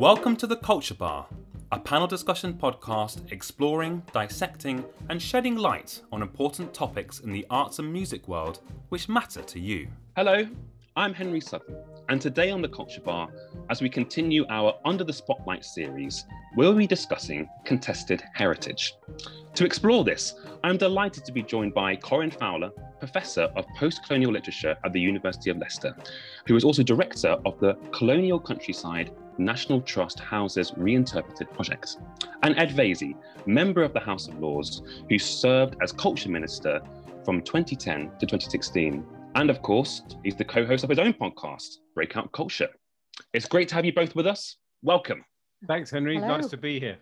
Welcome to the Culture Bar, a panel discussion podcast exploring, dissecting, and shedding light on important topics in the arts and music world which matter to you. Hello, I'm Henry Southern, and today on the Culture Bar, as we continue our Under the Spotlight series, we'll be discussing contested heritage. To explore this, I'm delighted to be joined by Corinne Fowler, Professor of Post-Colonial Literature at the University of Leicester, who is also Director of the Colonial Countryside National Trust Houses Reinterpreted projects. and Ed Vaizey, Member of the House of Lords, who served as Culture Minister from 2010 to 2016. And of course, he's the co host of his own podcast, Breakout Culture. It's great to have you both with us. Welcome. Thanks, Henry. Hello. Nice to be here.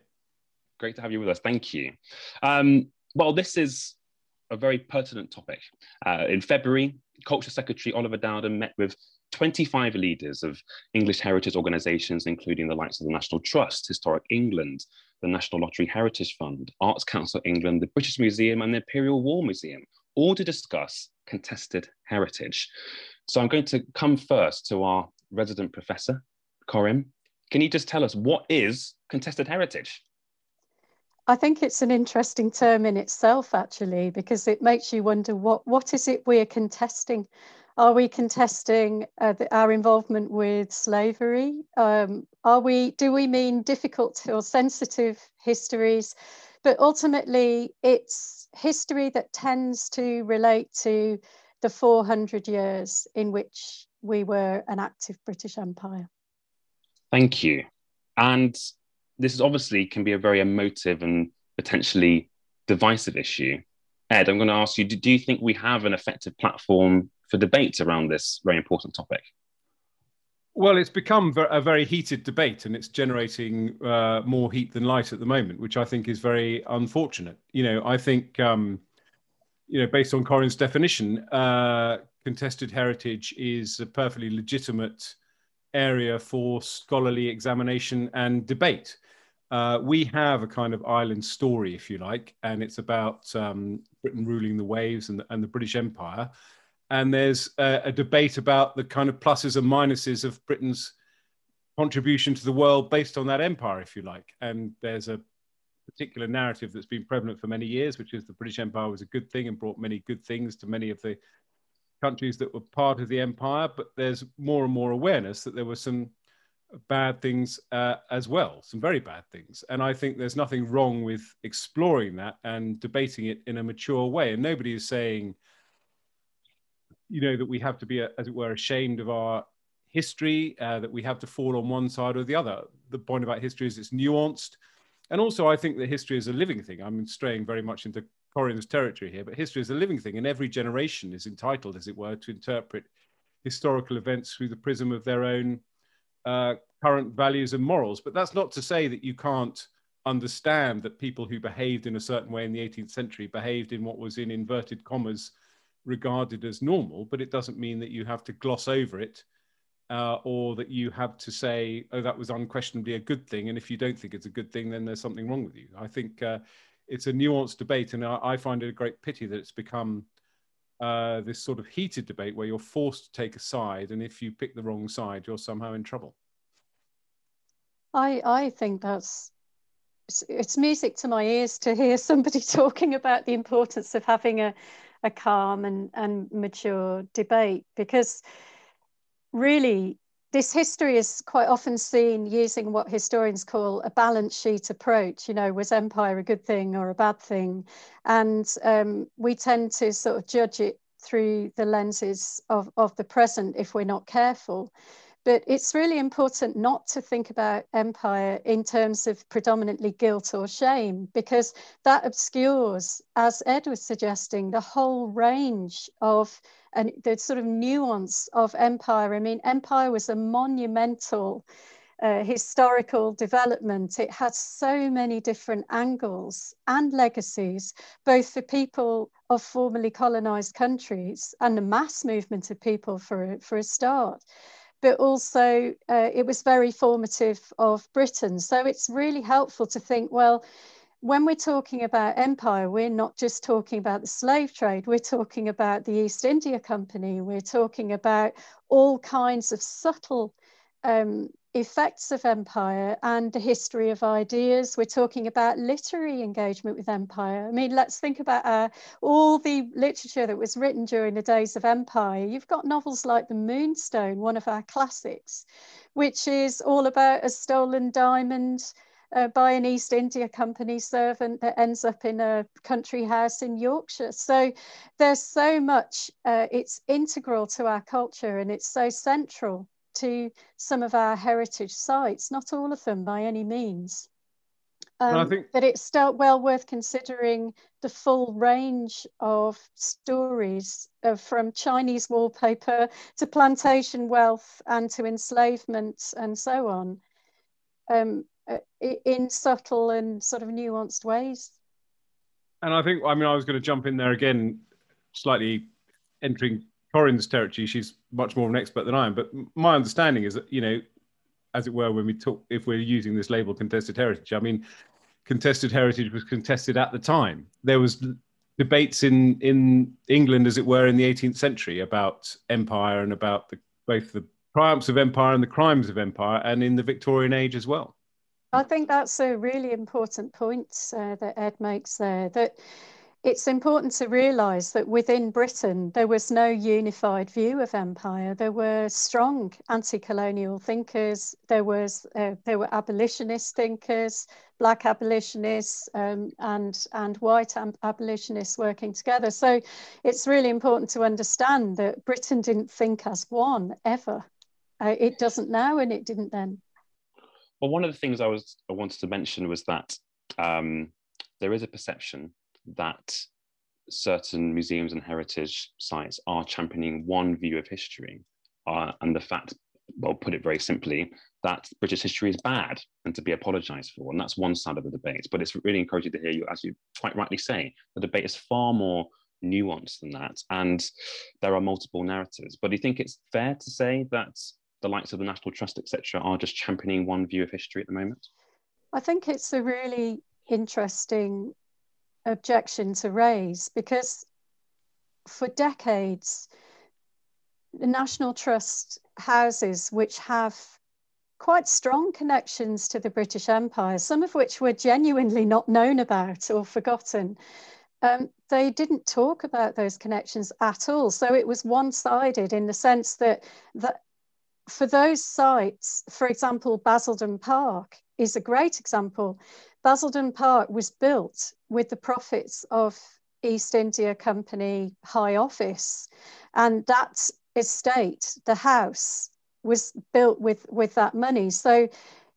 Great to have you with us. Thank you. Um, well, this is a very pertinent topic. Uh, in February, Culture Secretary Oliver Dowden met with 25 leaders of English heritage organisations, including the likes of the National Trust, Historic England, the National Lottery Heritage Fund, Arts Council England, the British Museum, and the Imperial War Museum, all to discuss contested heritage. So I'm going to come first to our resident professor, Corinne. Can you just tell us what is contested heritage? I think it's an interesting term in itself, actually, because it makes you wonder what, what is it we're contesting? Are we contesting uh, the, our involvement with slavery? Um, are we, do we mean difficult or sensitive histories? But ultimately, it's history that tends to relate to the 400 years in which we were an active British Empire. Thank you. And this is obviously can be a very emotive and potentially divisive issue. Ed, I'm going to ask you do, do you think we have an effective platform for debate around this very important topic? Well, it's become a very heated debate and it's generating uh, more heat than light at the moment, which I think is very unfortunate. You know, I think, um, you know, based on Corinne's definition, uh, contested heritage is a perfectly legitimate area for scholarly examination and debate. Uh, we have a kind of island story, if you like, and it's about um, Britain ruling the waves and the, and the British Empire. And there's a, a, debate about the kind of pluses and minuses of Britain's contribution to the world based on that empire, if you like. And there's a particular narrative that's been prevalent for many years, which is the British Empire was a good thing and brought many good things to many of the countries that were part of the empire. But there's more and more awareness that there were some bad things uh, as well, some very bad things. And I think there's nothing wrong with exploring that and debating it in a mature way. And nobody is saying, you know, that we have to be, as it were, ashamed of our history, uh, that we have to fall on one side or the other. The point about history is it's nuanced. And also, I think that history is a living thing. I'm straying very much into Corinne's territory here, but history is a living thing, and every generation is entitled, as it were, to interpret historical events through the prism of their own uh, current values and morals. But that's not to say that you can't understand that people who behaved in a certain way in the 18th century behaved in what was in inverted commas regarded as normal, but it doesn't mean that you have to gloss over it uh, or that you have to say, oh, that was unquestionably a good thing. And if you don't think it's a good thing, then there's something wrong with you. I think uh, it's a nuanced debate, and I, I, find it a great pity that it's become uh, this sort of heated debate where you're forced to take a side, and if you pick the wrong side, you're somehow in trouble. I I think that's it's, it's music to my ears to hear somebody talking about the importance of having a a calm and, and mature debate because really this history is quite often seen using what historians call a balance sheet approach. You know, was empire a good thing or a bad thing? And um, we tend to sort of judge it through the lenses of, of the present if we're not careful. But it's really important not to think about empire in terms of predominantly guilt or shame, because that obscures, as Ed was suggesting, the whole range of and the sort of nuance of empire. I mean, empire was a monumental uh, historical development. It had so many different angles and legacies, both for people of formerly colonized countries and the mass movement of people for, for a start but also uh, it was very formative of Britain. So it's really helpful to think, well, when we're talking about empire, we're not just talking about the slave trade, we're talking about the East India Company, we're talking about all kinds of subtle um, effects of empire and the history of ideas. We're talking about literary engagement with empire. I mean, let's think about uh, all the literature that was written during the days of empire. You've got novels like The Moonstone, one of our classics, which is all about a stolen diamond. Uh, by an East India Company servant that ends up in a country house in Yorkshire. So there's so much, uh, it's integral to our culture and it's so central to some of our heritage sites, not all of them by any means. Um, I think that it's still well worth considering the full range of stories of, from Chinese wallpaper to plantation wealth and to enslavement and so on um, uh, in subtle and sort of nuanced ways. And I think, I mean, I was going to jump in there again, slightly entering Corinne's territory, she's much more of an expert than I am. But my understanding is that, you know, as it were, when we talk, if we're using this label contested heritage, I mean, contested heritage was contested at the time. There was debates in in England, as it were, in the 18th century about empire and about the, both the triumphs of empire and the crimes of empire, and in the Victorian age as well. I think that's a really important point uh, that Ed makes there. That it's important to realise that within Britain there was no unified view of empire. There were strong anti-colonial thinkers. There was uh, there were abolitionist thinkers, black abolitionists, um, and and white abolitionists working together. So it's really important to understand that Britain didn't think as one ever. Uh, it doesn't now, and it didn't then. Well, one of the things I was I wanted to mention was that um, there is a perception that certain museums and heritage sites are championing one view of history uh, and the fact well put it very simply that british history is bad and to be apologized for. And that's one side of the debate. But it's really encouraging to hear you as you quite rightly say the debate is far more nuanced than that. And there are multiple narratives. But do you think it's fair to say that the likes of the national trust etc are just championing one view of history at the moment? I think it's a really interesting objection to raise because for decades, the National Trust houses, which have quite strong connections to the British Empire, some of which were genuinely not known about or forgotten, um, they didn't talk about those connections at all. So it was one sided in the sense that, that for those sites, for example, Basildon Park is a great example. Basildon Park was built with the profits of East India Company High Office, and that estate, the house, was built with, with that money. So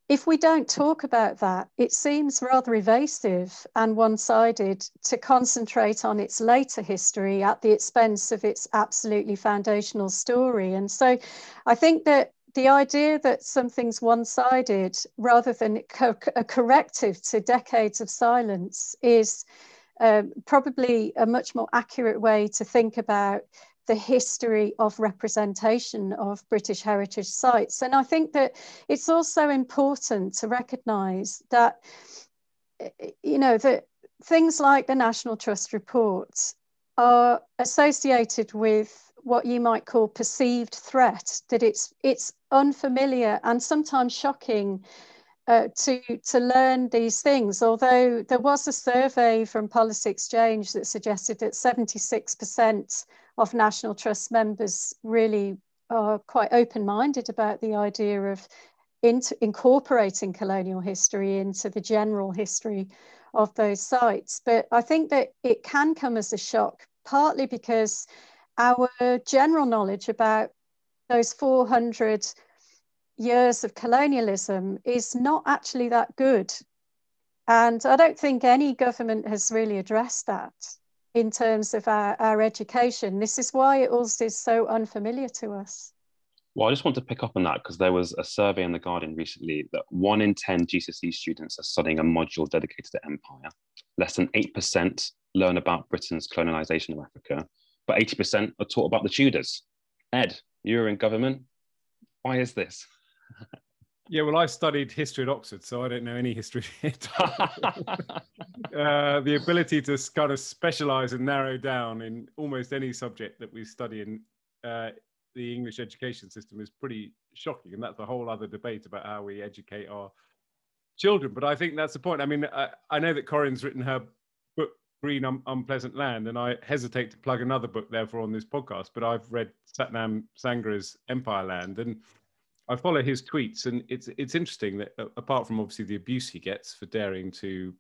if we don't talk about that, it seems rather evasive and one sided to concentrate on its later history at the expense of its absolutely foundational story. And so I think that the idea that something's one-sided rather than a corrective to decades of silence is um, probably a much more accurate way to think about the history of representation of British heritage sites. And I think that it's also important to recognise that, you know, that things like the National Trust report are associated with what you might call perceived threat, that it's it's unfamiliar and sometimes shocking uh, to to learn these things. Although there was a survey from Policy Exchange that suggested that 76% of National Trust members really are quite open-minded about the idea of incorporating colonial history into the general history of those sites. But I think that it can come as a shock, partly because our general knowledge about those 400 years of colonialism is not actually that good. And I don't think any government has really addressed that in terms of our, our education. This is why it also is so unfamiliar to us. Well, I just want to pick up on that because there was a survey in The Guardian recently that one in 10 GCSE students are studying a module dedicated to empire. Less than 8% learn about Britain's colonization of Africa, but 80% are taught about the Tudors. Ed, you're in government. Why is this? Yeah, well, I studied history at Oxford, so I don't know any history. uh, the ability to kind of specialize and narrow down in almost any subject that we study in uh, the English education system is pretty shocking, and that's a whole other debate about how we educate our children. But I think that's the point. I mean, I, I know that Corinne's written her Green Un- Unpleasant Land, and I hesitate to plug another book therefore on this podcast. But I've read Sathnam Sanghera's Empire Land, and I follow his tweets, and it's it's interesting that uh, apart from obviously the abuse he gets for daring to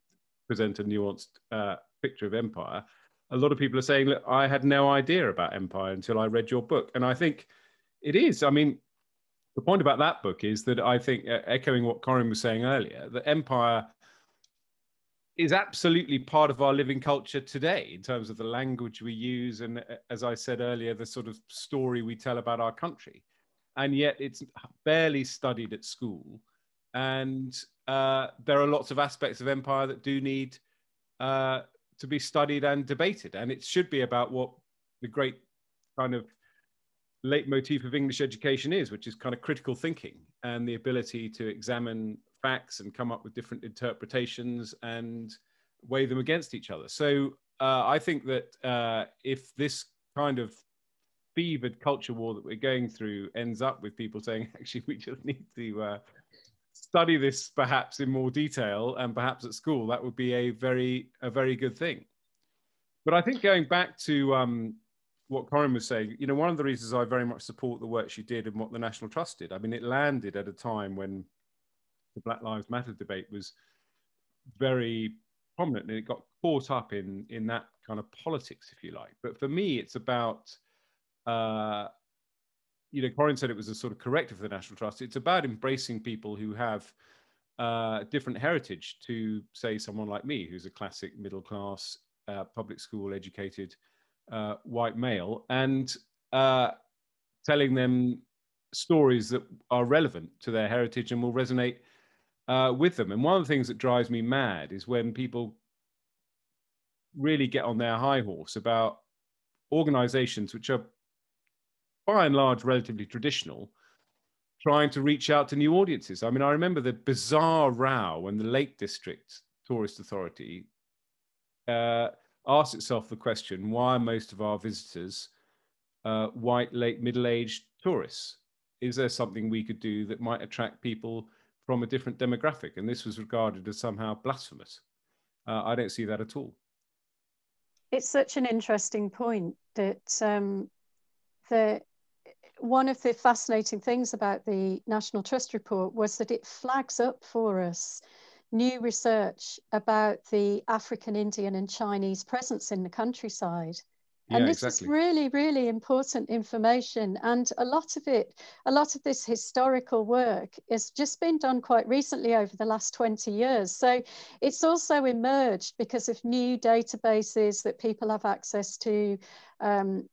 present a nuanced uh, picture of empire, a lot of people are saying, "Look, I had no idea about empire until I read your book," and I think it is. I mean, the point about that book is that I think, uh, echoing what Corinne was saying earlier, that empire is absolutely part of our living culture today in terms of the language we use and, uh, as I said earlier, the sort of story we tell about our country and yet it's barely studied at school. And uh, there are lots of aspects of empire that do need uh, to be studied and debated. And it should be about what the great kind of leitmotif of English education is, which is kind of critical thinking and the ability to examine facts and come up with different interpretations and weigh them against each other. So uh, I think that uh, if this kind of fevered culture war that we're going through ends up with people saying, actually, we just need to uh, study this perhaps in more detail and perhaps at school, that would be a very, a very good thing. But I think going back to um, what Corinne was saying, you know, one of the reasons I very much support the work she did and what the National Trust did, I mean, it landed at a time when the Black Lives Matter debate was very prominent and it got caught up in in that kind of politics, if you like. But for me, it's about uh, you know, Corinne said it was a sort of corrective for the National Trust. It's about embracing people who have uh, different heritage to, say, someone like me, who's a classic middle class, uh, public school educated uh, white male, and uh, telling them stories that are relevant to their heritage and will resonate uh, with them. And one of the things that drives me mad is when people really get on their high horse about organizations which are by and large relatively traditional, trying to reach out to new audiences. I mean, I remember the bizarre row when the Lake District Tourist Authority uh, asked itself the question why are most of our visitors uh, white, late, middle aged tourists? Is there something we could do that might attract people from a different demographic? And this was regarded as somehow blasphemous. Uh, I don't see that at all. It's such an interesting point that um, the one of the fascinating things about the National Trust report was that it flags up for us new research about the African, Indian, and Chinese presence in the countryside. Yeah, and this exactly. is really, really important information. And a lot of it, a lot of this historical work has just been done quite recently over the last 20 years. So it's also emerged because of new databases that people have access to, um,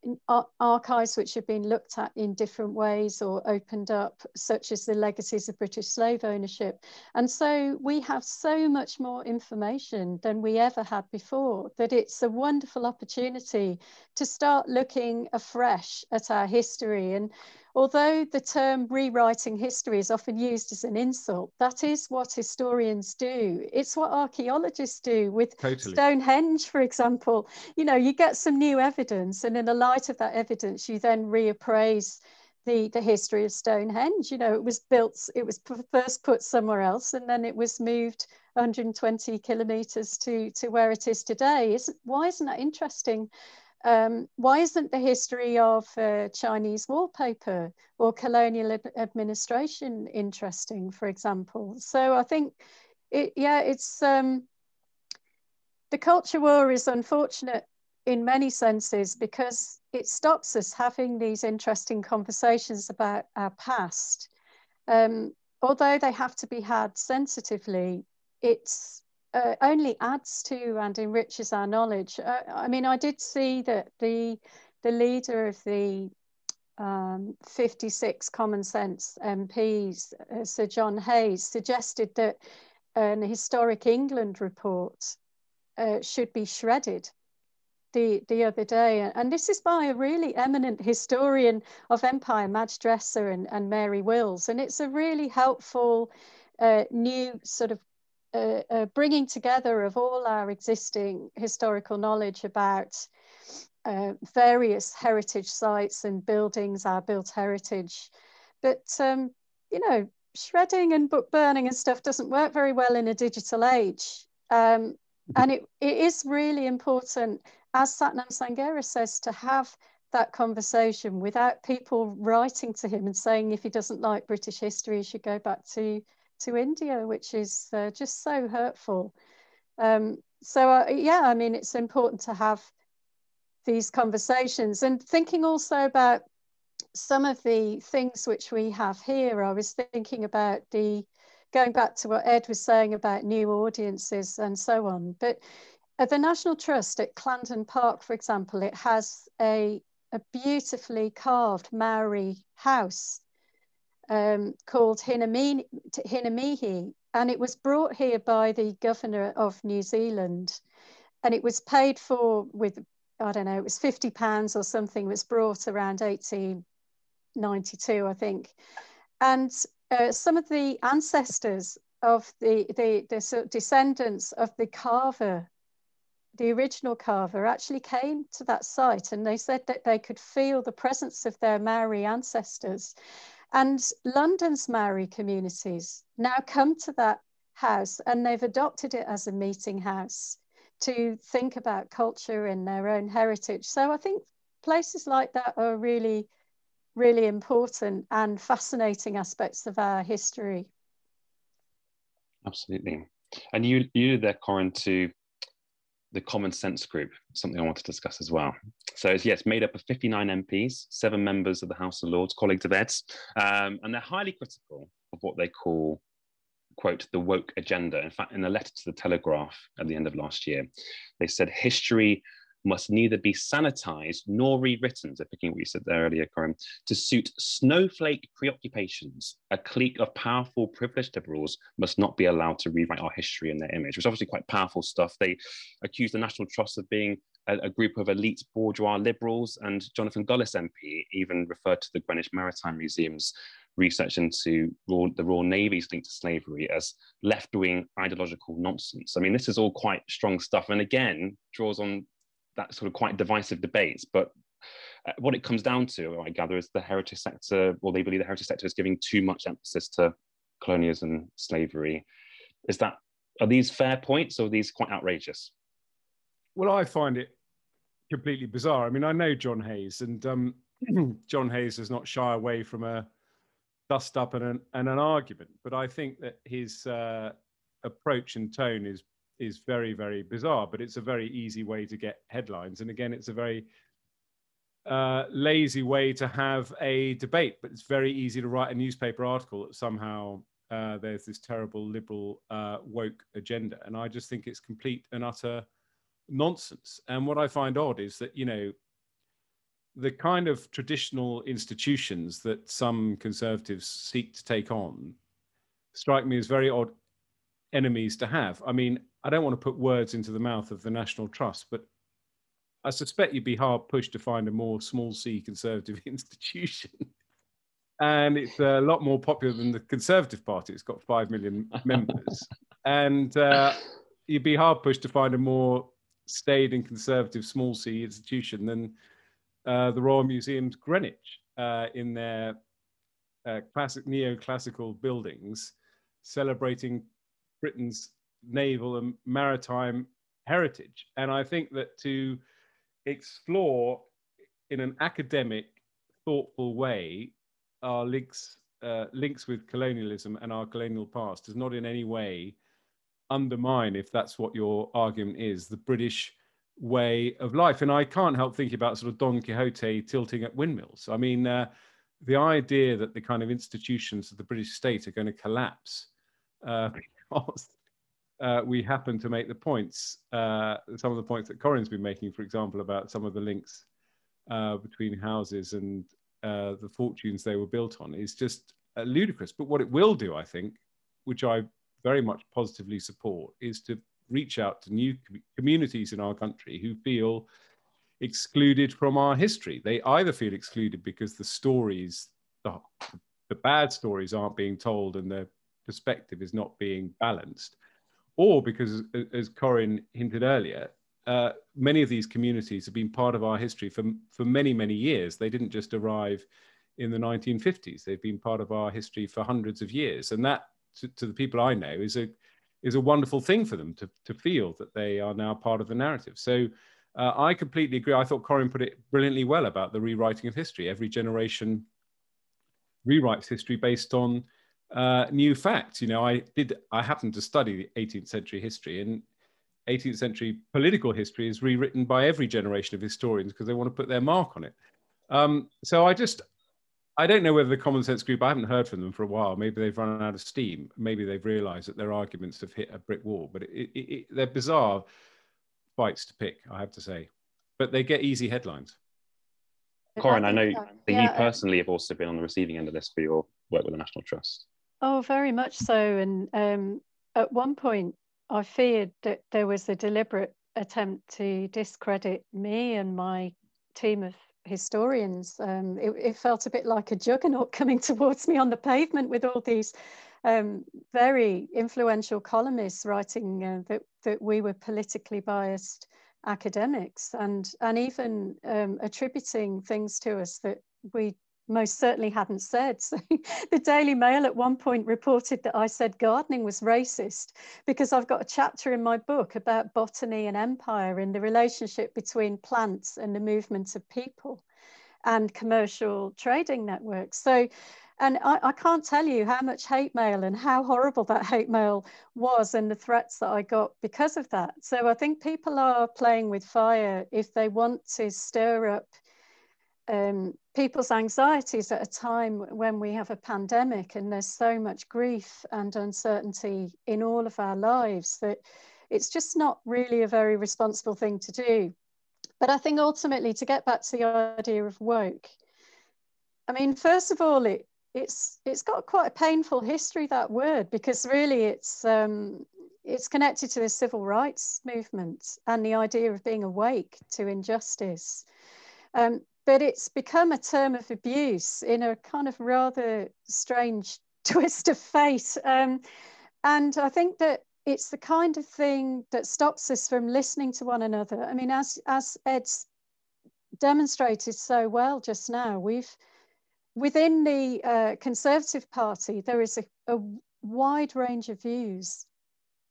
archives which have been looked at in different ways or opened up, such as the legacies of British slave ownership. And so we have so much more information than we ever had before that it's a wonderful opportunity to start looking afresh at our history. And Although the term rewriting history is often used as an insult, that is what historians do. It's what archaeologists do with totally. Stonehenge, for example. You know, you get some new evidence, and in the light of that evidence, you then reappraise the, the history of Stonehenge. You know, it was built, it was first put somewhere else, and then it was moved 120 kilometers to, to where it is today. Isn't, why isn't that interesting? Um, why isn't the history of uh, Chinese wallpaper or colonial ad administration interesting, for example? So I think, it, yeah, it's um, the culture war is unfortunate in many senses because it stops us having these interesting conversations about our past. Um, although they have to be had sensitively, it's uh, only adds to and enriches our knowledge. Uh, I mean, I did see that the the leader of the um, 56 Common Sense MPs, uh, Sir John Hayes, suggested that an historic England report uh, should be shredded the, the other day. And this is by a really eminent historian of empire, Madge Dresser and, and Mary Wills. And it's a really helpful uh, new sort of a, a bringing together of all our existing historical knowledge about uh, various heritage sites and buildings, our built heritage. But, um, you know, shredding and book burning and stuff doesn't work very well in a digital age. Um, and it, it is really important, as Sathnam Sanghera says, to have that conversation without people writing to him and saying if he doesn't like British history, he should go back to, to India, which is uh, just so hurtful. Um, so, uh, yeah, I mean, it's important to have these conversations and thinking also about some of the things which we have here. I was thinking about the going back to what Ed was saying about new audiences and so on. But at the National Trust at Clandon Park, for example, it has a, a beautifully carved Maori house um, called Hinemihi, and it was brought here by the governor of New Zealand, and it was paid for with I don't know, it was fifty pounds or something. Was brought around eighteen ninety two, I think, and uh, some of the ancestors of the, the, the descendants of the carver, the original carver, actually came to that site and they said that they could feel the presence of their Maori ancestors. And London's Maori communities now come to that house and they've adopted it as a meeting house to think about culture and their own heritage. So I think places like that are really really important and fascinating aspects of our history. Absolutely. And you, you there, Corinne, to the Common Sense Group, something I want to discuss as well. So it's, yes, made up of 59 MPs, seven members of the House of Lords, colleagues of Ed's, um, and they're highly critical of what they call, quote, the woke agenda. In fact, in a letter to the Telegraph at the end of last year, they said history must neither be sanitized nor rewritten, so picking what you said there earlier, Corinne, to suit snowflake preoccupations. A clique of powerful, privileged liberals must not be allowed to rewrite our history in their image, which is obviously quite powerful stuff. They accuse the National Trust of being a, a group of elite bourgeois liberals, and Jonathan Gullis MP even referred to the Greenwich Maritime Museum's research into Royal, the Royal Navy's link to slavery as left wing ideological nonsense. I mean, this is all quite strong stuff, and again, draws on that sort of quite divisive debates. But uh, what it comes down to, I gather, is the heritage sector, or they believe the heritage sector is giving too much emphasis to colonialism, slavery. Is that are these fair points, or are these quite outrageous? Well, I find it completely bizarre. I mean, I know John Hayes, and um, John Hayes does not shy away from a dust up and an, and an argument, but I think that his uh, approach and tone is is very very bizarre but it's a very easy way to get headlines. And again it's a very uh, lazy way to have a debate but it's very easy to write a newspaper article that somehow uh, there's this terrible liberal uh, woke agenda. And i just think it's complete and utter nonsense. And what i find odd is that you know the kind of traditional institutions that some conservatives seek to take on strike me as very odd enemies to have. I mean, I don't want to put words into the mouth of the National Trust, but I suspect you'd be hard pushed to find a more small c conservative institution. and it's a lot more popular than the Conservative Party. It's got 5 million members. and uh, you'd be hard pushed to find a more staid and conservative small c institution than uh, the Royal Museum's Greenwich uh, in their uh, classic neoclassical buildings, celebrating Britain's naval and maritime heritage. And I think that to explore in an academic, thoughtful way our links uh, links with colonialism and our colonial past does not in any way undermine, if that's what your argument is, the British way of life. And I can't help thinking about sort of Don Quixote tilting at windmills. I mean, uh, the idea that the kind of institutions of the British state are going to collapse uh, because uh, we happen to make the points, uh, some of the points that Corinne's been making, for example, about some of the links uh, between houses and uh, the fortunes they were built on, is just uh, ludicrous. But what it will do, I think, which I very much positively support, is to reach out to new com- communities in our country who feel excluded from our history. They either feel excluded because the stories, the, the bad stories, aren't being told and their perspective is not being balanced, or because, as Corinne hinted earlier, uh, many of these communities have been part of our history for, for many, many years. They didn't just arrive in the 1950s. They've been part of our history for hundreds of years. And that, to, to the people I know, is a, is a wonderful thing for them to, to feel that they are now part of the narrative. So uh, I completely agree. I thought Corinne put it brilliantly well about the rewriting of history. Every generation rewrites history based on uh, new facts. You know, I did. I happened to study the 18th century history, and 18th century political history is rewritten by every generation of historians because they want to put their mark on it. Um, so I just, I don't know whether the Common Sense Group. I haven't heard from them for a while. Maybe they've run out of steam. Maybe they've realised that their arguments have hit a brick wall. But it, it, it, they're bizarre fights to pick, I have to say. But they get easy headlines. Corinne, I know that yeah. you personally have also been on the receiving end of this for your work with the National Trust. Oh, very much so. And um, at one point, I feared that there was a deliberate attempt to discredit me and my team of historians. Um, it, it, felt a bit like a juggernaut coming towards me on the pavement with all these um, very influential columnists writing uh, that, that we were politically biased academics and, and even um, attributing things to us that we most certainly hadn't said. So the Daily Mail at one point reported that I said gardening was racist because I've got a chapter in my book about botany and empire and the relationship between plants and the movement of people and commercial trading networks. So and I, I, can't tell you how much hate mail and how horrible that hate mail was and the threats that I got because of that. So I think people are playing with fire if they want to stir up um, people's anxieties at a time when we have a pandemic and there's so much grief and uncertainty in all of our lives that it's just not really a very responsible thing to do. But I think ultimately, to get back to the idea of woke, I mean, first of all, it it's it's got quite a painful history that word because really it's um, it's connected to the civil rights movement and the idea of being awake to injustice. Um, but it's become a term of abuse in a kind of rather strange twist of fate. Um, and I think that it's the kind of thing that stops us from listening to one another. I mean, as, as Ed's demonstrated so well just now, we've within the uh, Conservative Party, there is a, a wide range of views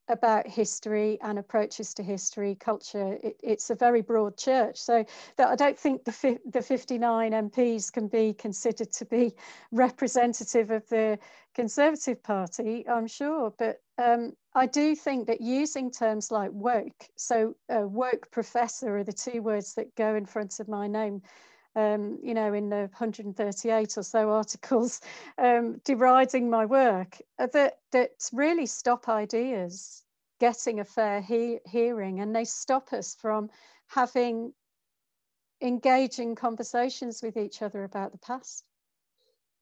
about history and approaches to history, culture. It, it's a very broad church. So that I don't think the, fi- the 59 MPs can be considered to be representative of the Conservative Party, I'm sure. But um, I do think that using terms like woke, so uh, woke professor are the two words that go in front of my name. Um, you know, in the 138 or so articles um, deriding my work, uh, that, that really stop ideas getting a fair he hearing and they stop us from having engaging conversations with each other about the past.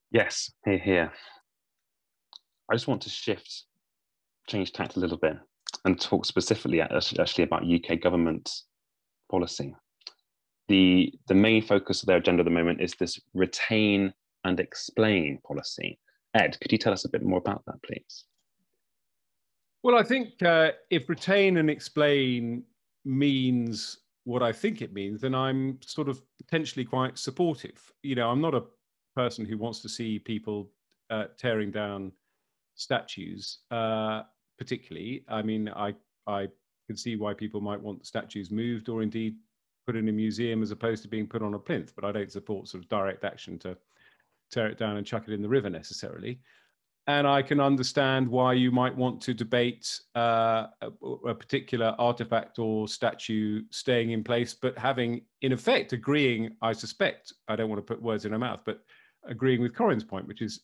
Yes, here, here. I just want to shift, change tact a little bit and talk specifically actually about UK government policy the, the main focus of their agenda at the moment is this retain and explain policy. Ed, could you tell us a bit more about that, please? Well, I think uh, if retain and explain means what I think it means, then I'm sort of potentially quite supportive. You know, I'm not a person who wants to see people uh, tearing down statues, uh, particularly. I mean, I I can see why people might want the statues moved or indeed put in a museum as opposed to being put on a plinth. But I don't support sort of direct action to tear it down and chuck it in the river necessarily. And I can understand why you might want to debate uh, a, a, particular artifact or statue staying in place, but having, in effect, agreeing, I suspect, I don't want to put words in her mouth, but agreeing with Corinne's point, which is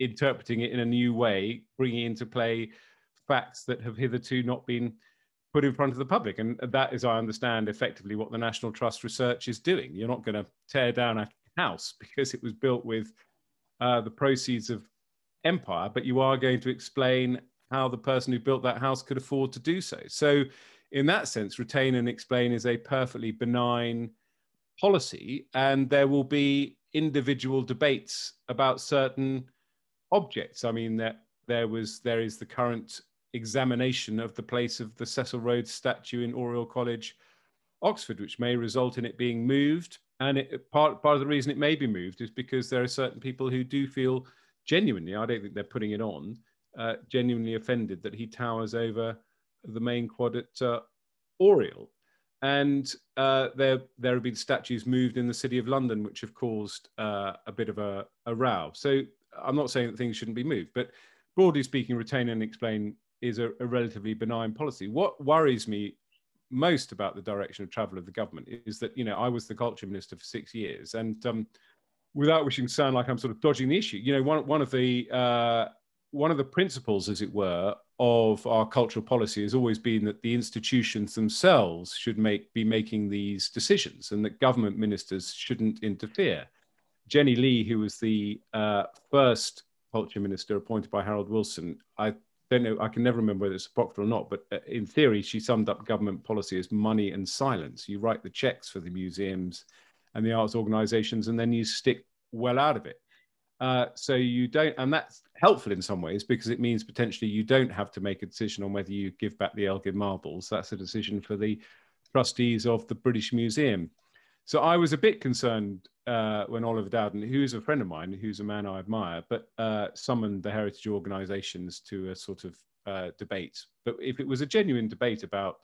interpreting it in a new way, bringing into play facts that have hitherto not been put in front of the public. And that is, I understand, effectively what the National Trust research is doing. You're not going to tear down a house because it was built with uh, the proceeds of empire, but you are going to explain how the person who built that house could afford to do so. So, in that sense, retain and explain is a perfectly benign policy, and there will be individual debates about certain objects. I mean, that there was there is the current examination of the place of the Cecil Rhodes statue in Oriel College Oxford, which may result in it being moved. And it, part, part of the reason it may be moved is because there are certain people who do feel genuinely, I don't think they're putting it on, uh, genuinely offended that he towers over the main quad at uh, Oriel. And uh, there, there have been statues moved in the city of London, which have caused uh, a bit of a, a row. So I'm not saying that things shouldn't be moved, but broadly speaking, retain and explain is a, a relatively benign policy. What worries me most about the direction of travel of the government is that you know I was the culture minister for six years, and um, without wishing to sound like I'm sort of dodging the issue, you know, one one of the uh, one of the principles, as it were, of our cultural policy has always been that the institutions themselves should make be making these decisions, and that government ministers shouldn't interfere. Jennie Lee, who was the uh, first culture minister appointed by Harold Wilson, I don't know, I can never remember whether it's apocryphal or not, but uh, in theory, she summed up government policy as money and silence. You write the checks for the museums and the arts organizations, and then you stick well out of it. Uh, so you don't, and that's helpful in some ways because it means potentially you don't have to make a decision on whether you give back the Elgin marbles. That's a decision for the trustees of the British Museum. So I was a bit concerned uh, when Oliver Dowden, who's a friend of mine, who's a man I admire, but uh, summoned the heritage organisations to a sort of uh, debate. But if it was a genuine debate about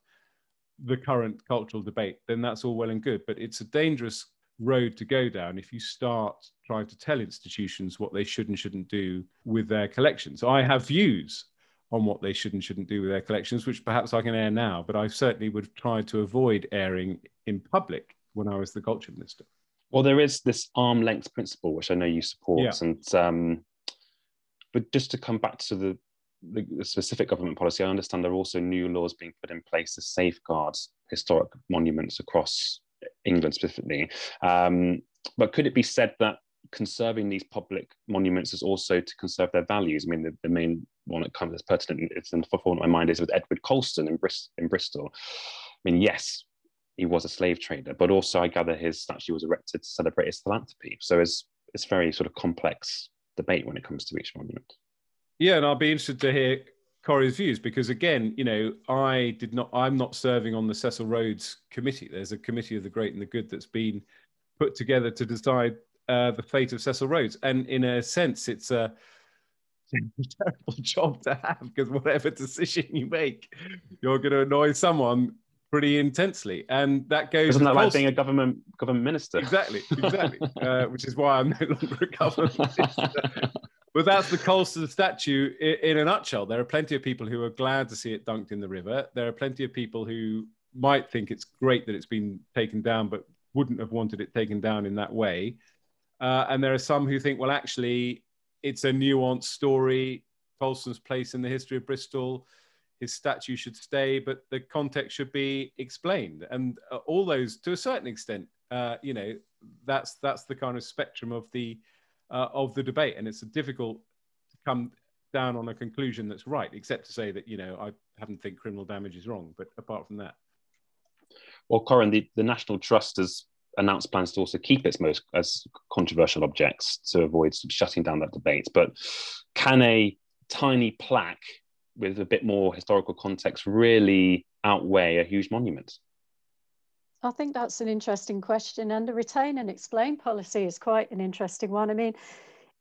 the current cultural debate, then that's all well and good. But it's a dangerous road to go down if you start trying to tell institutions what they should and shouldn't do with their collections. I have views on what they should and shouldn't do with their collections, which perhaps I can air now, but I certainly would try to avoid airing in public when I was the culture minister. Well, there is this arm length principle, which I know you support, yeah. and um, but just to come back to the, the, the, specific government policy, I understand there are also new laws being put in place to safeguard historic monuments across England specifically. Um, but could it be said that conserving these public monuments is also to conserve their values? I mean, the, the main one that comes as pertinent, it's in the forefront of my mind, is with Edward Colston in, Bris- in Bristol. I mean, yes, he was a slave trader, but also I gather his statue was erected to celebrate his philanthropy. So it's it's very sort of complex debate when it comes to each monument. Yeah, and I'll be interested to hear Corey's views because again, you know, I did not I'm not serving on the Cecil Rhodes committee. There's a committee of the great and the good that's been put together to decide uh, the fate of Cecil Rhodes. And in a sense, it's a terrible job to have because whatever decision you make, you're going to annoy someone pretty intensely, and that goes. Isn't that like being a government government minister? Exactly, exactly. uh, which is why I'm no longer a government minister. but that's the Colston statue in, in, a nutshell. There are plenty of people who are glad to see it dunked in the river. There are plenty of people who might think it's great that it's been taken down, but wouldn't have wanted it taken down in that way. Uh, and there are some who think, well, actually, it's a nuanced story. Colston's place in the history of Bristol his statue should stay, but the context should be explained. And uh, all those, to a certain extent, uh, you know, that's that's the kind of spectrum of the uh, of the debate, and it's difficult to come down on a conclusion that's right, except to say that you know I haven't think criminal damage is wrong. But apart from that, well, Corinne, the, the National Trust has announced plans to also keep its most as controversial objects to avoid shutting down that debate. But can a tiny plaque with a bit more historical context really outweigh a huge monument? I think that's an interesting question, and the retain and explain policy is quite an interesting one. I mean,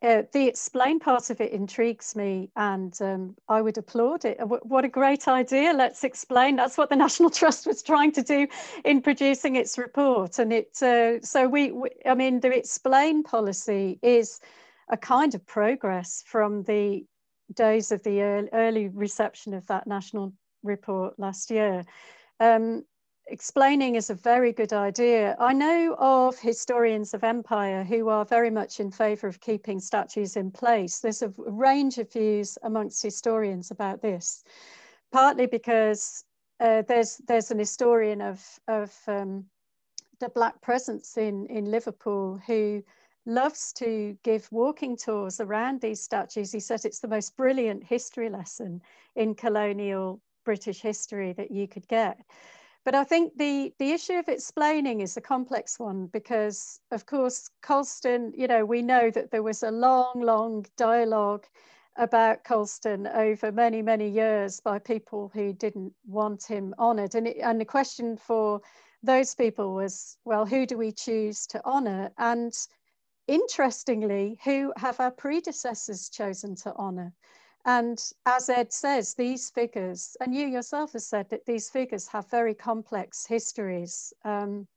uh, the explain part of it intrigues me, and um, I would applaud it. what a great idea! Let's explain. That's what the National Trust was trying to do in producing its report, and it. Uh, so we, we, I mean, the explain policy is a kind of progress from the days of the early reception of that national report last year. Um, explaining is a very good idea. I know of historians of empire who are very much in favour of keeping statues in place. There's a range of views amongst historians about this, partly because uh, there's there's an historian of of um, the black presence in in Liverpool who loves to give walking tours around these statues. He says it's the most brilliant history lesson in colonial British history that you could get. But I think the, the issue of explaining is a complex one because, of course, Colston, you know, we know that there was a long, long dialogue about Colston over many, many years by people who didn't want him honoured. And, and the question for those people was, well, who do we choose to honour? And interestingly, who have our predecessors chosen to honour? And as Ed says, these figures, and you yourself have said that these figures have very complex histories. Um,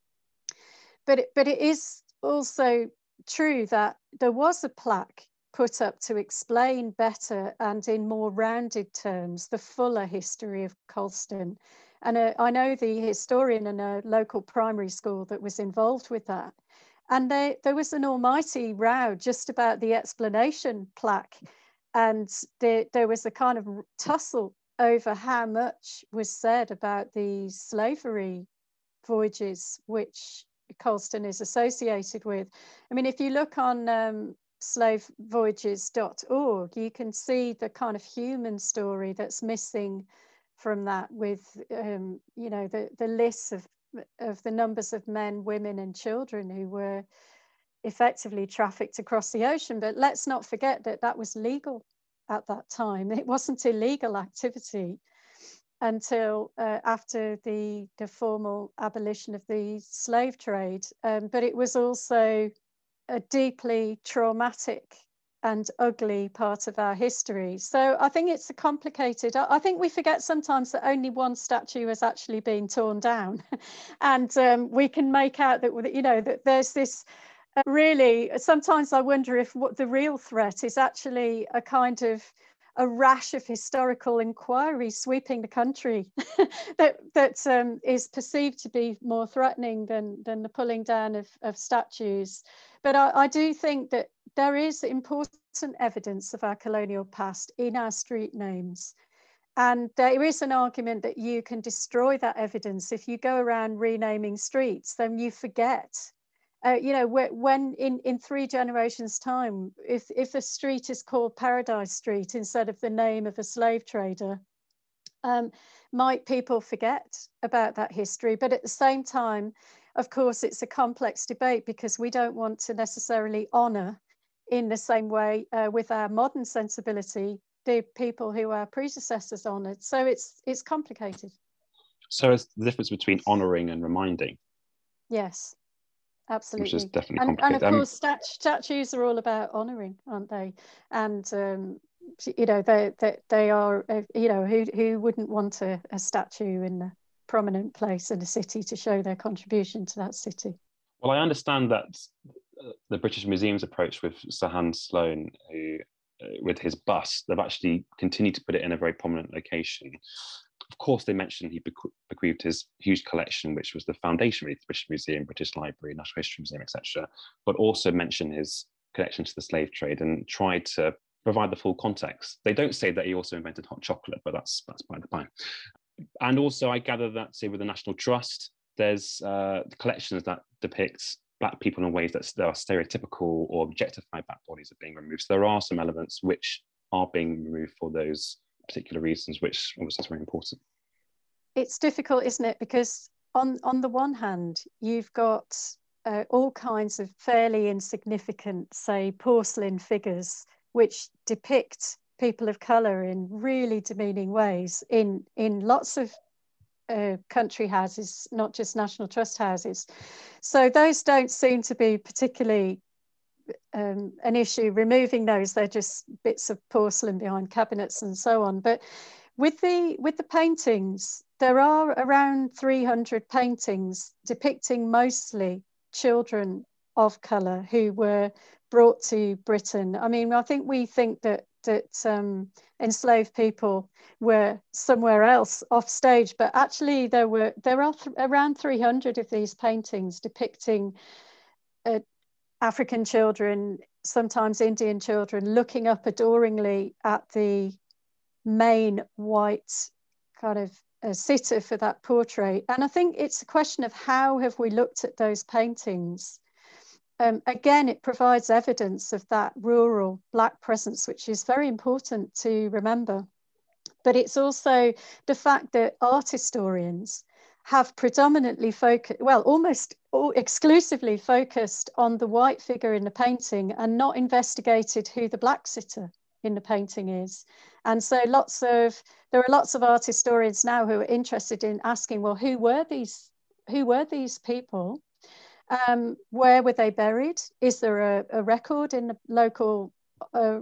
but, it, but it is also true that there was a plaque put up to explain better and in more rounded terms the fuller history of Colston. And uh, I know the historian in a local primary school that was involved with that. And they, there was an almighty row just about the explanation plaque. And there, there was a kind of tussle over how much was said about the slavery voyages which Colston is associated with. I mean, if you look on um, slavevoyages.org, you can see the kind of human story that's missing from that with, um, you know, the, the list of, of the numbers of men, women and children who were effectively trafficked across the ocean. But let's not forget that that was legal at that time. It wasn't illegal activity until uh, after the, the formal abolition of the slave trade. Um, but it was also a deeply traumatic and ugly part of our history. So I think it's a complicated, I think we forget sometimes that only one statue has actually been torn down. and um, we can make out that, you know, that there's this uh, really, sometimes I wonder if what the real threat is actually a kind of a rash of historical inquiry sweeping the country that that um, is perceived to be more threatening than than the pulling down of, of statues. But I, I do think that there is important evidence of our colonial past in our street names. And there is an argument that you can destroy that evidence if you go around renaming streets, then you forget uh, you know, when in, in three generations' time, if, if a street is called Paradise Street instead of the name of a slave trader, um, might people forget about that history? But at the same time, of course, it's a complex debate because we don't want to necessarily honour in the same way uh, with our modern sensibility the people who our predecessors honoured. So it's it's complicated. So it's the difference between honouring and reminding. Yes absolutely which is definitely and, complicated. and of course stat- statues are all about honoring aren't they? And um, you know they they, they are uh, you know who who wouldn't want a, a statue in a prominent place in a city to show their contribution to that city? Well i understand that uh, the british museum's approach with sir hans sloane who uh, with his bust they've actually continued to put it in a very prominent location of course, they mentioned he bequeathed his huge collection, which was the foundation really, the British Museum, British Library, National History Museum, etc., but also mentioned his connection to the slave trade and tried to provide the full context. They don't say that he also invented hot chocolate, but that's that's by the by. And also, I gather that say with the National Trust, there's uh, collections that depict black people in ways that are stereotypical or objectified black bodies are being removed. So there are some elements which are being removed for those particular reasons, which obviously is very important. It's difficult, isn't it? Because on on the one hand, you've got uh, all kinds of fairly insignificant, say, porcelain figures which depict people of color in really demeaning ways in in lots of uh, country houses, not just National Trust houses. So those don't seem to be particularly um, an issue removing those. They're just bits of porcelain behind cabinets and so on. But with the with the paintings, there are around 300 paintings depicting mostly children of colour who were brought to Britain. I mean, I think we think that that um, enslaved people were somewhere else off stage, but actually there were there are th around 300 of these paintings depicting uh, African children, sometimes Indian children, looking up adoringly at the main white kind of uh, sitter for that portrait. And I think it's a question of how have we looked at those paintings? Um, again, it provides evidence of that rural Black presence, which is very important to remember. But it's also the fact that art historians have predominantly focused, well, almost exclusively focused on the white figure in the painting and not investigated who the black sitter in the painting is. And so lots of, there are lots of art historians now who are interested in asking, well, who were these who were these people? Um, where were they buried? Is there a, a record in the local uh,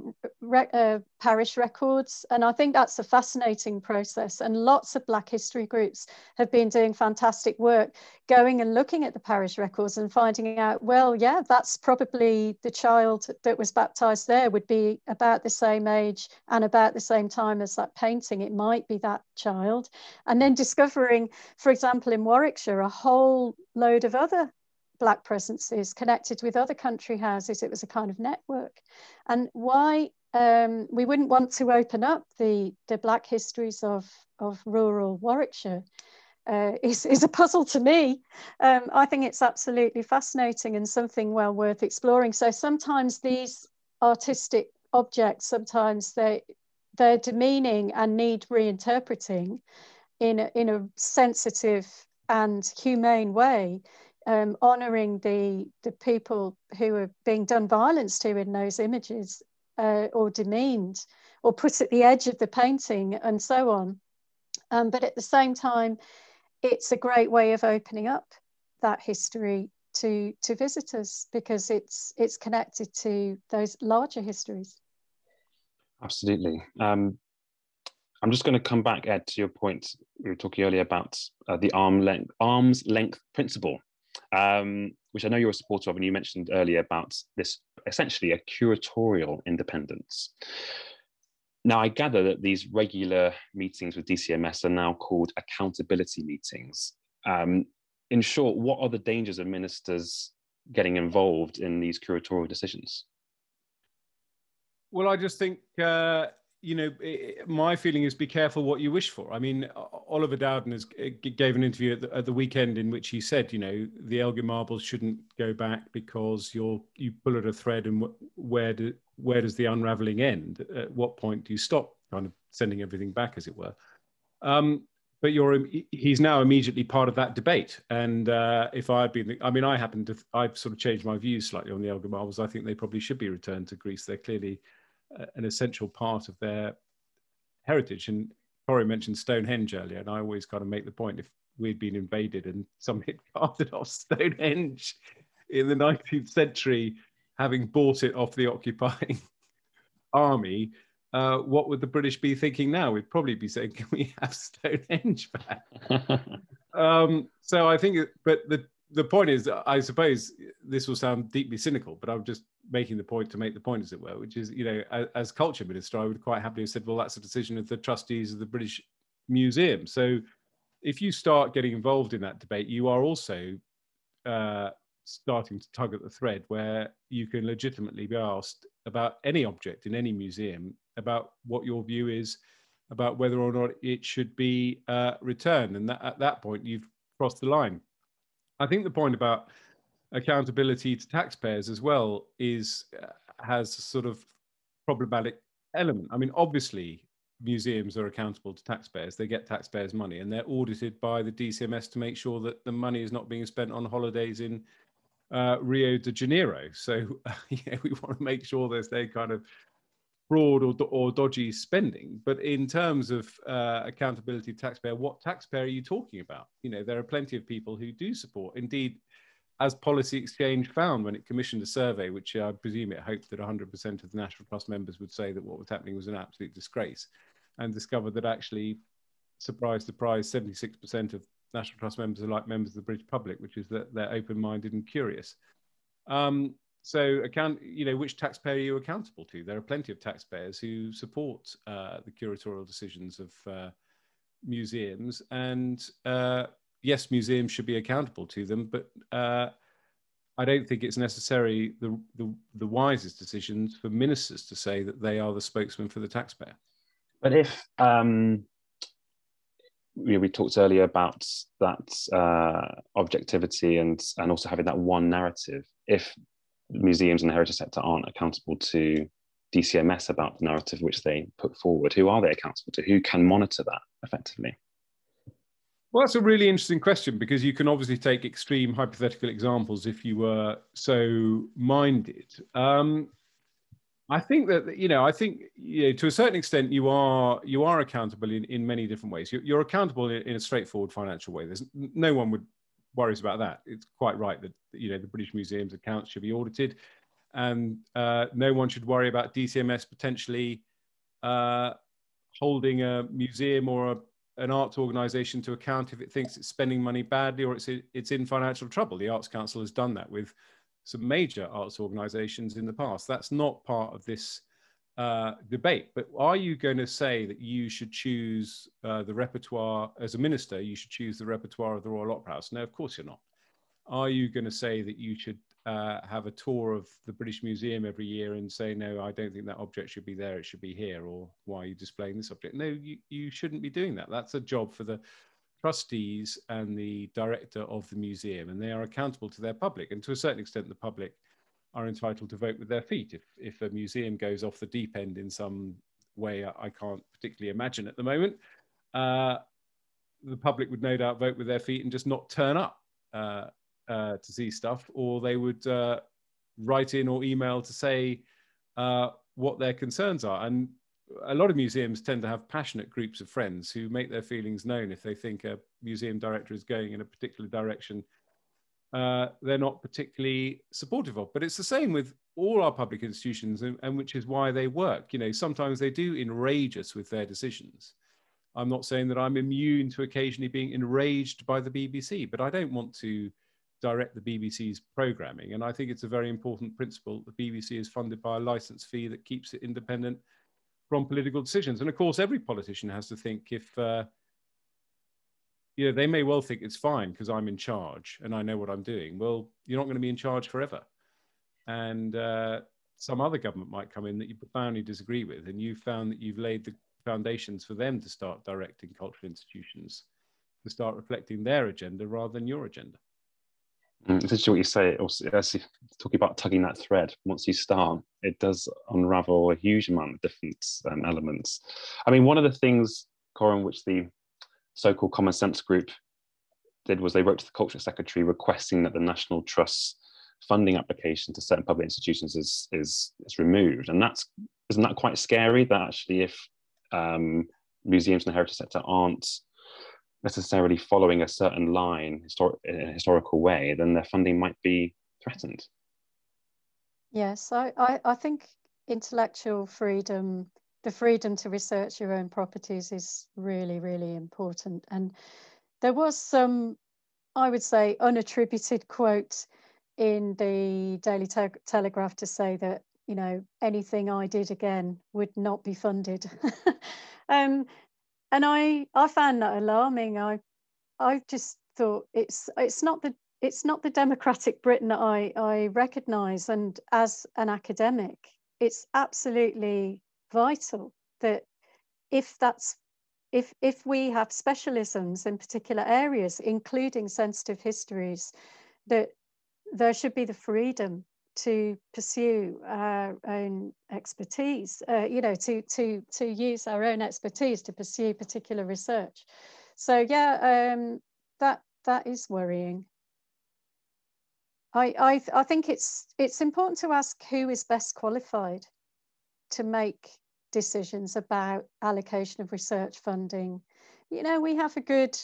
uh, parish records. And I think that's a fascinating process. And lots of Black history groups have been doing fantastic work going and looking at the parish records and finding out, well, yeah, that's probably the child that was baptized there would be about the same age and about the same time as that painting. It might be that child. And then discovering, for example, in Warwickshire, a whole load of other black presences connected with other country houses. It was a kind of network. And why um, we wouldn't want to open up the, the black histories of, of rural Warwickshire uh, is, is a puzzle to me. Um, I think it's absolutely fascinating and something well worth exploring. So sometimes these artistic objects, sometimes they, they're demeaning and need reinterpreting in a, in a sensitive and humane way um, honouring the, the people who are being done violence to in those images uh, or demeaned or put at the edge of the painting and so on. Um, but at the same time, it's a great way of opening up that history to, to visitors because it's, it's connected to those larger histories. Absolutely. Um, I'm just going to come back, Ed, to your point. We were talking earlier about uh, the arm length, arm's length principle um, which I know you're a supporter of, and you mentioned earlier about this essentially a curatorial independence. Now, I gather that these regular meetings with DCMS are now called accountability meetings. Um, in short, what are the dangers of ministers getting involved in these curatorial decisions? Well, I just think uh, you know, my feeling is be careful what you wish for. I mean, Oliver Dowden has, uh, gave an interview at the, at the, weekend in which he said, you know, the Elgin marbles shouldn't go back because you're you pull at a thread, and where do, where does the unraveling end? At what point do you stop kind of sending everything back, as it were? Um, but you're he's now immediately part of that debate. And uh, if I had been, I mean, I happen to, I've sort of changed my views slightly on the Elgin marbles. I think they probably should be returned to Greece. They're clearly an essential part of their heritage. And Corinne mentioned Stonehenge earlier, and I always kind of make the point if we'd been invaded and somebody had carted off Stonehenge in the 19th century, having bought it off the occupying army, uh, what would the British be thinking now? We'd probably be saying, "Can we have Stonehenge back?" um, so I think, but the the point is, I suppose this will sound deeply cynical, but I'm just making the point to make the point, as it were, which is, you know, as, as, culture minister, I would quite happily have said, well, that's a decision of the trustees of the British Museum. So if you start getting involved in that debate, you are also uh, starting to tug at the thread where you can legitimately be asked about any object in any museum about what your view is about whether or not it should be uh, returned. And that, at that point, you've crossed the line. I think the point about accountability to taxpayers as well is uh, has sort of problematic element. I mean, obviously, museums are accountable to taxpayers. They get taxpayers' money, and they're audited by the DCMS to make sure that the money is not being spent on holidays in uh, Rio de Janeiro. So, uh, yeah, we want to make sure there's no kind of fraud or, or dodgy spending. But in terms of uh, accountability taxpayer, what taxpayer are you talking about? You know, there are plenty of people who do support. Indeed, as Policy Exchange found when it commissioned a survey, which I presume it hoped that 100% of the National Trust members would say that what was happening was an absolute disgrace, and discovered that actually, surprise, surprise, 76% of National Trust members are like members of the British public, which is that they're open-minded and curious. Um, so, account, you know, which taxpayer are you accountable to? There are plenty of taxpayers who support uh, the curatorial decisions of uh, museums, and uh, yes, museums should be accountable to them, but uh, I don't think it's necessary the, the, the wisest decisions for ministers to say that they are the spokesman for the taxpayer. But if um, know, we talked earlier about that uh, objectivity and and also having that one narrative, if museums and the heritage sector aren't accountable to DCMS about the narrative which they put forward, who are they accountable to? Who can monitor that effectively? Well, that's a really interesting question because you can obviously take extreme hypothetical examples if you were so minded. Um, I think that you know, I think you know, to a certain extent, you are you are accountable in, in many different ways. You're, you're accountable in, in, a straightforward financial way. There's no one would worries about that. It's quite right that you know the British Museum's accounts should be audited, and uh, no one should worry about DCMS potentially uh, holding a museum or a, an arts organisation to account if it thinks it's spending money badly or it's it's in financial trouble. The Arts Council has done that with some major arts organisations in the past. That's not part of this uh, debate. But are you going to say that you should choose uh, the repertoire as a minister? You should choose the repertoire of the Royal Opera House? No, of course you're not. Are you going to say that you should uh, have a tour of the British Museum every year and say, no, I don't think that object should be there, it should be here, or why are you displaying this object? No, you, you shouldn't be doing that. That's a job for the trustees and the director of the museum, and they are accountable to their public. And to a certain extent, the public are entitled to vote with their feet. If, if a museum goes off the deep end in some way I can't particularly imagine at the moment, uh, the public would no doubt vote with their feet and just not turn up uh, uh, to see stuff, or they would uh, write in or email to say uh, what their concerns are. And a lot of museums tend to have passionate groups of friends who make their feelings known if they think a museum director is going in a particular direction uh, they're not particularly supportive of. But it's the same with all our public institutions, and, and, which is why they work. You know, sometimes they do enrage us with their decisions. I'm not saying that I'm immune to occasionally being enraged by the BBC, but I don't want to direct the BBC's programming. And I think it's a very important principle. The BBC is funded by a license fee that keeps it independent from political decisions. And of course, every politician has to think if uh, you know, they may well think it's fine because I'm in charge and I know what I'm doing. Well, you're not going to be in charge forever. And uh, some other government might come in that you profoundly disagree with, and you've found that you've laid the foundations for them to start directing cultural institutions to start reflecting their agenda rather than your agenda. Mm, essentially, what you say, also, talking about tugging that thread, once you start, it does unravel a huge amount of different um, elements. I mean, one of the things, Corinne, which the so-called Common Sense Group did was they wrote to the Culture Secretary requesting that the National Trust's funding application to certain public institutions is is is removed, and that's isn't that quite scary? That actually, if um, museums and the heritage sector aren't necessarily following a certain line histor- in a historical way, then their funding might be threatened. Yes, I, I, I think intellectual freedom the freedom to research your own properties is really, really important. And there was some, I would say, unattributed quote in the Daily Te- Telegraph to say that, you know, anything I did again would not be funded. um, and I, I found that alarming. I, I just thought it's, it's not the, it's not the democratic Britain that I, I recognise. And as an academic, it's absolutely vital that if that's if if we have specialisms in particular areas including sensitive histories that there should be the freedom to pursue our own expertise uh, you know to to to use our own expertise to pursue particular research so yeah um, that that is worrying I, I I think it's it's important to ask who is best qualified to make decisions about allocation of research funding. You know, we have a good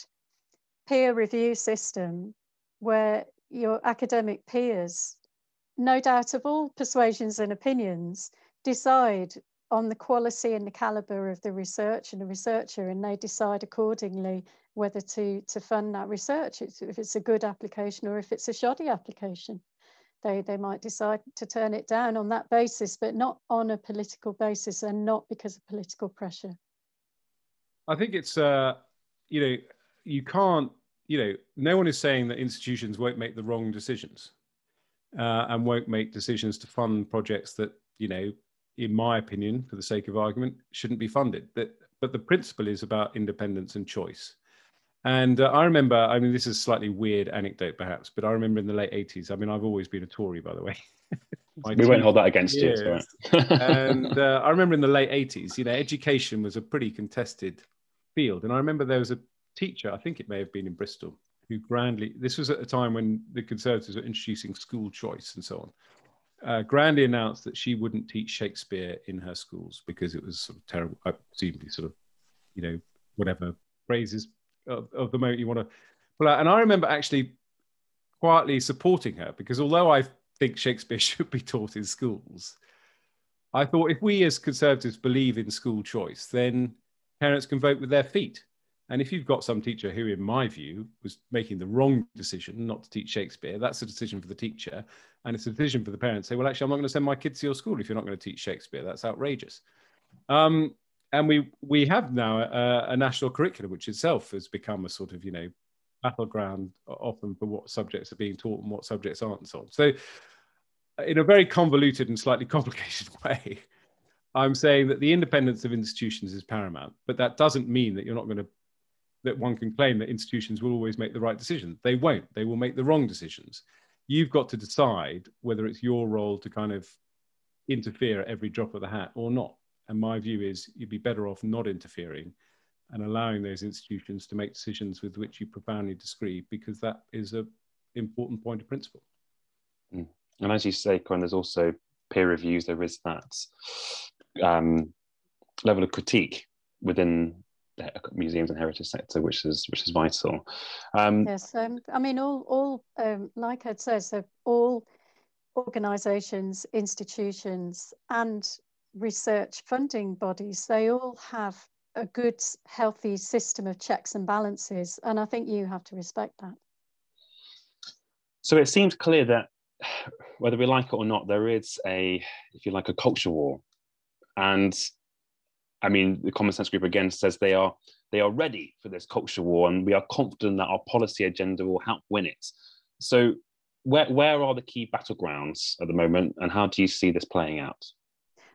peer review system where your academic peers, no doubt of all persuasions and opinions, decide on the quality and the caliber of the research and the researcher, and they decide accordingly whether to, to fund that research, if it's a good application or if it's a shoddy application they, they might decide to turn it down on that basis, but not on a political basis and not because of political pressure. I think it's, uh, you know, you can't, you know, no one is saying that institutions won't make the wrong decisions uh, and won't make decisions to fund projects that, you know, in my opinion, for the sake of argument, shouldn't be funded. That, but the principle is about independence and choice. And uh, I remember, I mean, this is a slightly weird anecdote perhaps, but I remember in the late 80s, I mean, I've always been a Tory, by the way. we won't hold that against years. you. and uh, I remember in the late 80s, you know, education was a pretty contested field. And I remember there was a teacher, I think it may have been in Bristol, who grandly, this was at a time when the Conservatives were introducing school choice and so on. Uh, grandly announced that she wouldn't teach Shakespeare in her schools because it was sort of terrible, uh, presumably sort of, you know, whatever phrases of, of the moment you want to pull out. And I remember actually quietly supporting her because although I think Shakespeare should be taught in schools, I thought if we as conservatives believe in school choice, then parents can vote with their feet. And if you've got some teacher who, in my view, was making the wrong decision not to teach Shakespeare, that's a decision for the teacher. And it's a decision for the parents. Say, well, actually, I'm not going to send my kids to your school if you're not going to teach Shakespeare. That's outrageous. Um, and we we have now a, a, national curriculum, which itself has become a sort of you know battleground often for what subjects are being taught and what subjects aren't and so on. So, in a very convoluted and slightly complicated way, I'm saying that the independence of institutions is paramount, but that doesn't mean that you're not going to that one can claim that institutions will always make the right decision. They won't. They will make the wrong decisions. You've got to decide whether it's your role to kind of interfere at every drop of the hat or not. And my view is you'd be better off not interfering and allowing those institutions to make decisions with which you profoundly disagree, because that is an important point of principle. Mm. And as you say, Corinne, there's also peer reviews. There is that um, level of critique within museums and heritage sector, which is which is vital. Um, yes, um, I mean, all all um, like I'd say, so all organisations, institutions, and research funding bodies, they all have a good, healthy system of checks and balances. And I think you have to respect that. So it seems clear that whether we like it or not, there is a, if you like, a culture war. And I mean, the Common Sense Group again says they are they are ready for this culture war, and we are confident that our policy agenda will help win it. So, where where are the key battlegrounds at the moment, and how do you see this playing out?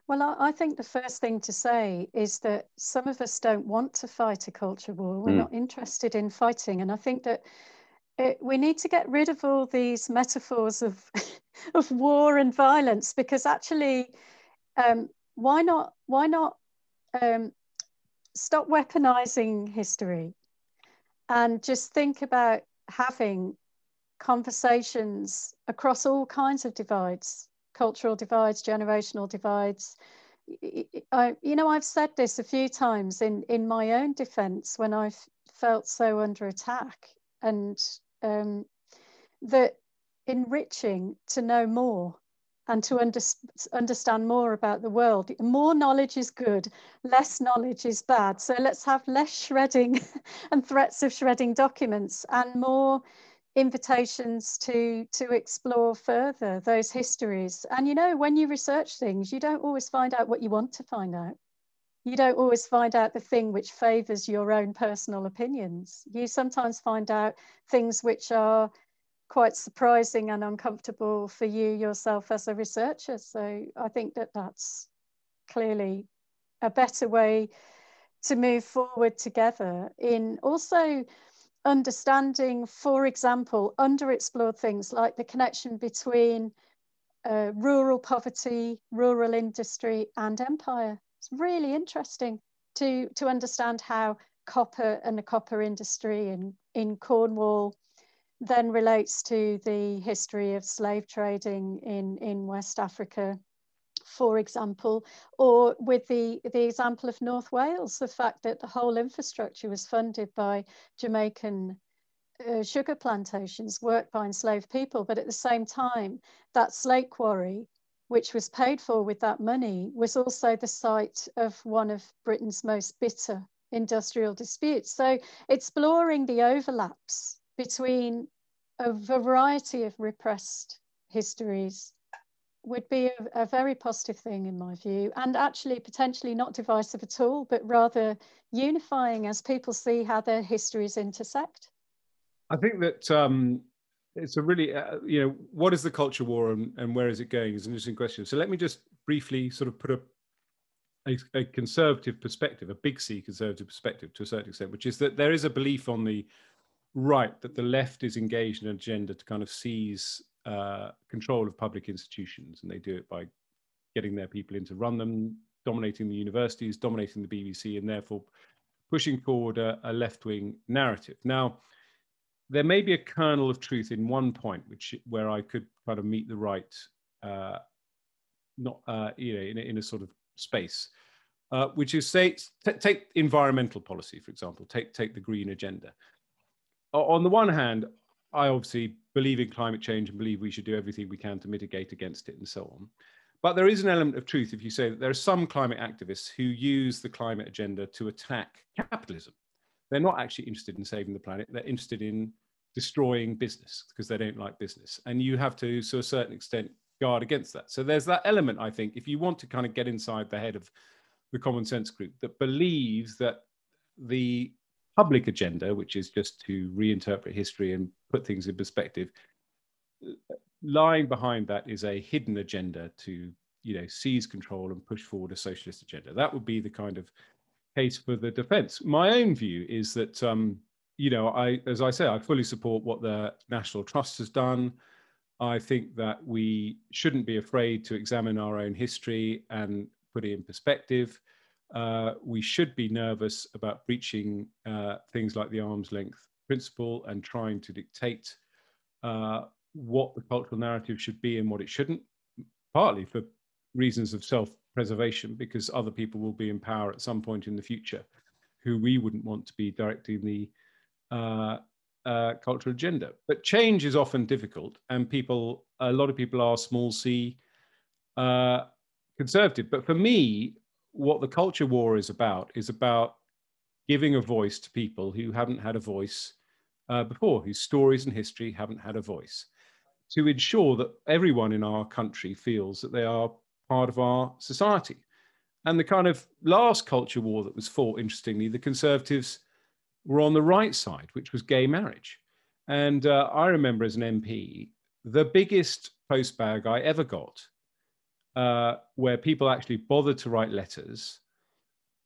Well, I think the first thing to say is that some of us don't want to fight a culture war. We're mm. not interested in fighting. And I think that it, we need to get rid of all these metaphors of, of war and violence because actually, um, why not, why not um, stop weaponizing history and just think about having conversations across all kinds of divides cultural divides, generational divides. I, you know, I've said this a few times in, in my own defense when I've felt so under attack, and um, that enriching to know more and to under, understand more about the world. More knowledge is good, less knowledge is bad. So let's have less shredding and threats of shredding documents and more invitations to to explore further those histories and you know when you research things you don't always find out what you want to find out you don't always find out the thing which favors your own personal opinions you sometimes find out things which are quite surprising and uncomfortable for you yourself as a researcher so i think that that's clearly a better way to move forward together in also understanding, for example, underexplored things like the connection between uh, rural poverty, rural industry, and empire. It's really interesting to, to understand how copper and the copper industry in, in Cornwall then relates to the history of slave trading in, in West Africa for example, or with the, the example of North Wales, the fact that the whole infrastructure was funded by Jamaican uh, sugar plantations worked by enslaved people. But at the same time, that slate quarry, which was paid for with that money, was also the site of one of Britain's most bitter industrial disputes. So exploring the overlaps between a variety of repressed histories would be a, a, very positive thing in my view and actually potentially not divisive at all but rather unifying as people see how their histories intersect. I think that um, it's a really uh, you know what is the culture war and, and where is it going is an interesting question. So let me just briefly sort of put a, a, a conservative perspective a big c conservative perspective to a certain extent which is that there is a belief on the right that the left is engaged in an agenda to kind of seize uh, control of public institutions, and they do it by getting their people in to run them, dominating the universities, dominating the BBC, and therefore pushing forward a, a left-wing narrative. Now, there may be a kernel of truth in one point, which where I could kind of meet the right, uh, not uh, you know, in a, in a sort of space, uh, which is say take environmental policy, for example, take take the green agenda. On the one hand, I obviously believe in climate change and believe we should do everything we can to mitigate against it and so on. But there is an element of truth if you say that there are some climate activists who use the climate agenda to attack capitalism. They're not actually interested in saving the planet, they're interested in destroying business because they don't like business. And you have to, to a certain extent, guard against that. So there's that element, I think, if you want to kind of get inside the head of the common sense group that believes that the public agenda, which is just to reinterpret history and put things in perspective, lying behind that is a hidden agenda to you know seize control and push forward a socialist agenda. That would be the kind of case for the defence. My own view is that um, you know I, as I say, I fully support what the National Trust has done. I think that we shouldn't be afraid to examine our own history and put it in perspective. Uh, we should be nervous about breaching uh, things like the arm's length principle and trying to dictate uh, what the cultural narrative should be and what it shouldn't, partly for reasons of self preservation, because other people will be in power at some point in the future who we wouldn't want to be directing the uh, uh, cultural agenda. But change is often difficult, and people, a lot of people are small c uh, conservative. But for me, what the culture war is about is about giving a voice to people who haven't had a voice uh, before, whose stories and history haven't had a voice to ensure that everyone in our country feels that they are part of our society. And the kind of last culture war that was fought, interestingly, the Conservatives were on the right side, which was gay marriage. And uh, I remember as an MP, the biggest postbag I ever got, uh, where people actually bothered to write letters,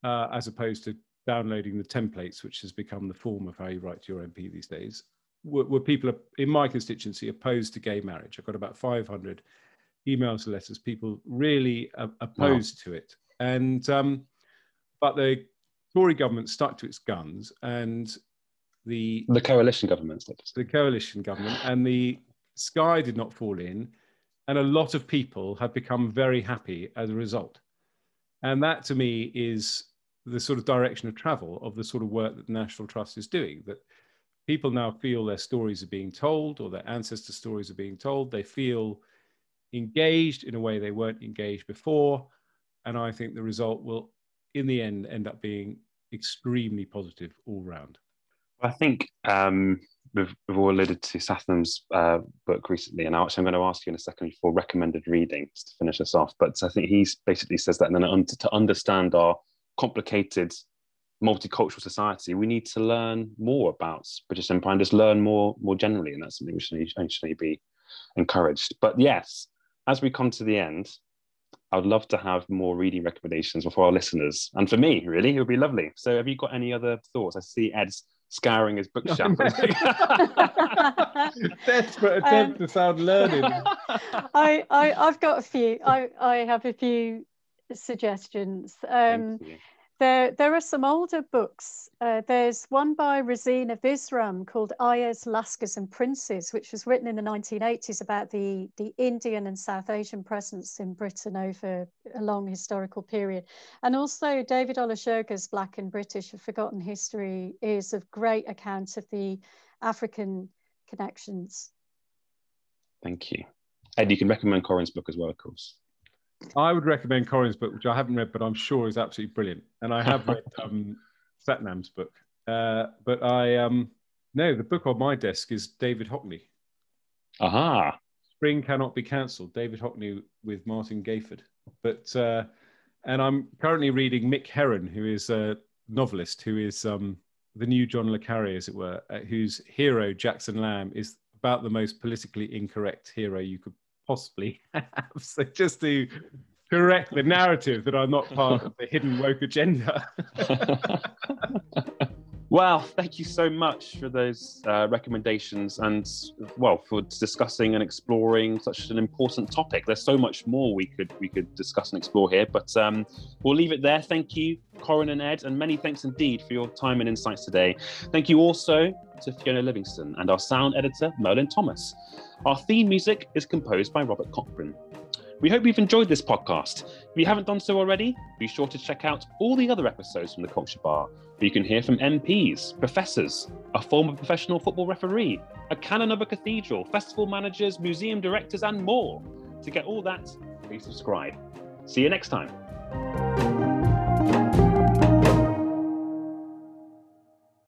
uh, as opposed to downloading the templates, which has become the form of how you write to your MP these days were, were people in my constituency opposed to gay marriage. I got about 500 emails and letters, people really uh, opposed wow. to it. And um, but the Tory government stuck to its guns, and the the coalition government, the coalition government, and the sky did not fall in, and a lot of people have become very happy as a result. And that to me is the sort of direction of travel of the sort of work that the National Trust is doing. That people now feel their stories are being told or their ancestor stories are being told. They feel engaged in a way they weren't engaged before. And I think the result will, in the end, end up being extremely positive all round. I think um, we've, we've all alluded to Sathnam's uh, book recently, and actually I'm going to ask you in a second for recommended reading to finish us off. But I think he basically says that, and then to understand our complicated multicultural society, we need to learn more about British Empire and just learn more more generally, and that's something we should actually be encouraged. But yes, as we come to the end, I'd love to have more reading recommendations for our listeners and for me. Really, it would be lovely. So, have you got any other thoughts? I see Ed's scouring his bookshelf. Desperate attempt um, to sound learned. I, I I've got a few. I I have a few suggestions. Um, there, there are some older books. Uh, there's one by Rosina Visram called Ayahs, Lascars and Princes, which was written in the 1980s about the, the Indian and South Asian presence in Britain over a long historical period. And also David Olusoga's Black and British, A Forgotten History is a great account of the African connections. Thank you. Ed, you can recommend Corinne's book as well, of course. I would recommend Corinne's book, which I haven't read, but I'm sure is absolutely brilliant. And I have read um, Sathnam's book. Uh, but I um, no, the book on my desk is David Hockney. Aha. Spring cannot be cancelled. David Hockney with Martin Gayford. But uh, and I'm currently reading Mick Herron, who is a novelist, who is um, the new John le Carre, as it were, uh, whose hero Jackson Lamb is about the most politically incorrect hero you could possibly have. So just to correct the narrative that I'm not part of the hidden woke agenda. well, thank you so much for those uh, recommendations and, well, for discussing and exploring such an important topic. There's so much more we could we could discuss and explore here, but um, we'll leave it there. Thank you, Corinne and Ed, and many thanks indeed for your time and insights today. Thank you also to Fiona Livingston and our sound editor, Merlin Thomas. Our theme music is composed by Robert Cochran. We hope you've enjoyed this podcast. If you haven't done so already, be sure to check out all the other episodes from the Culture Bar, where you can hear from MPs, professors, a former professional football referee, a canon of a cathedral, festival managers, museum directors, and more. To get all that, please subscribe. See you next time.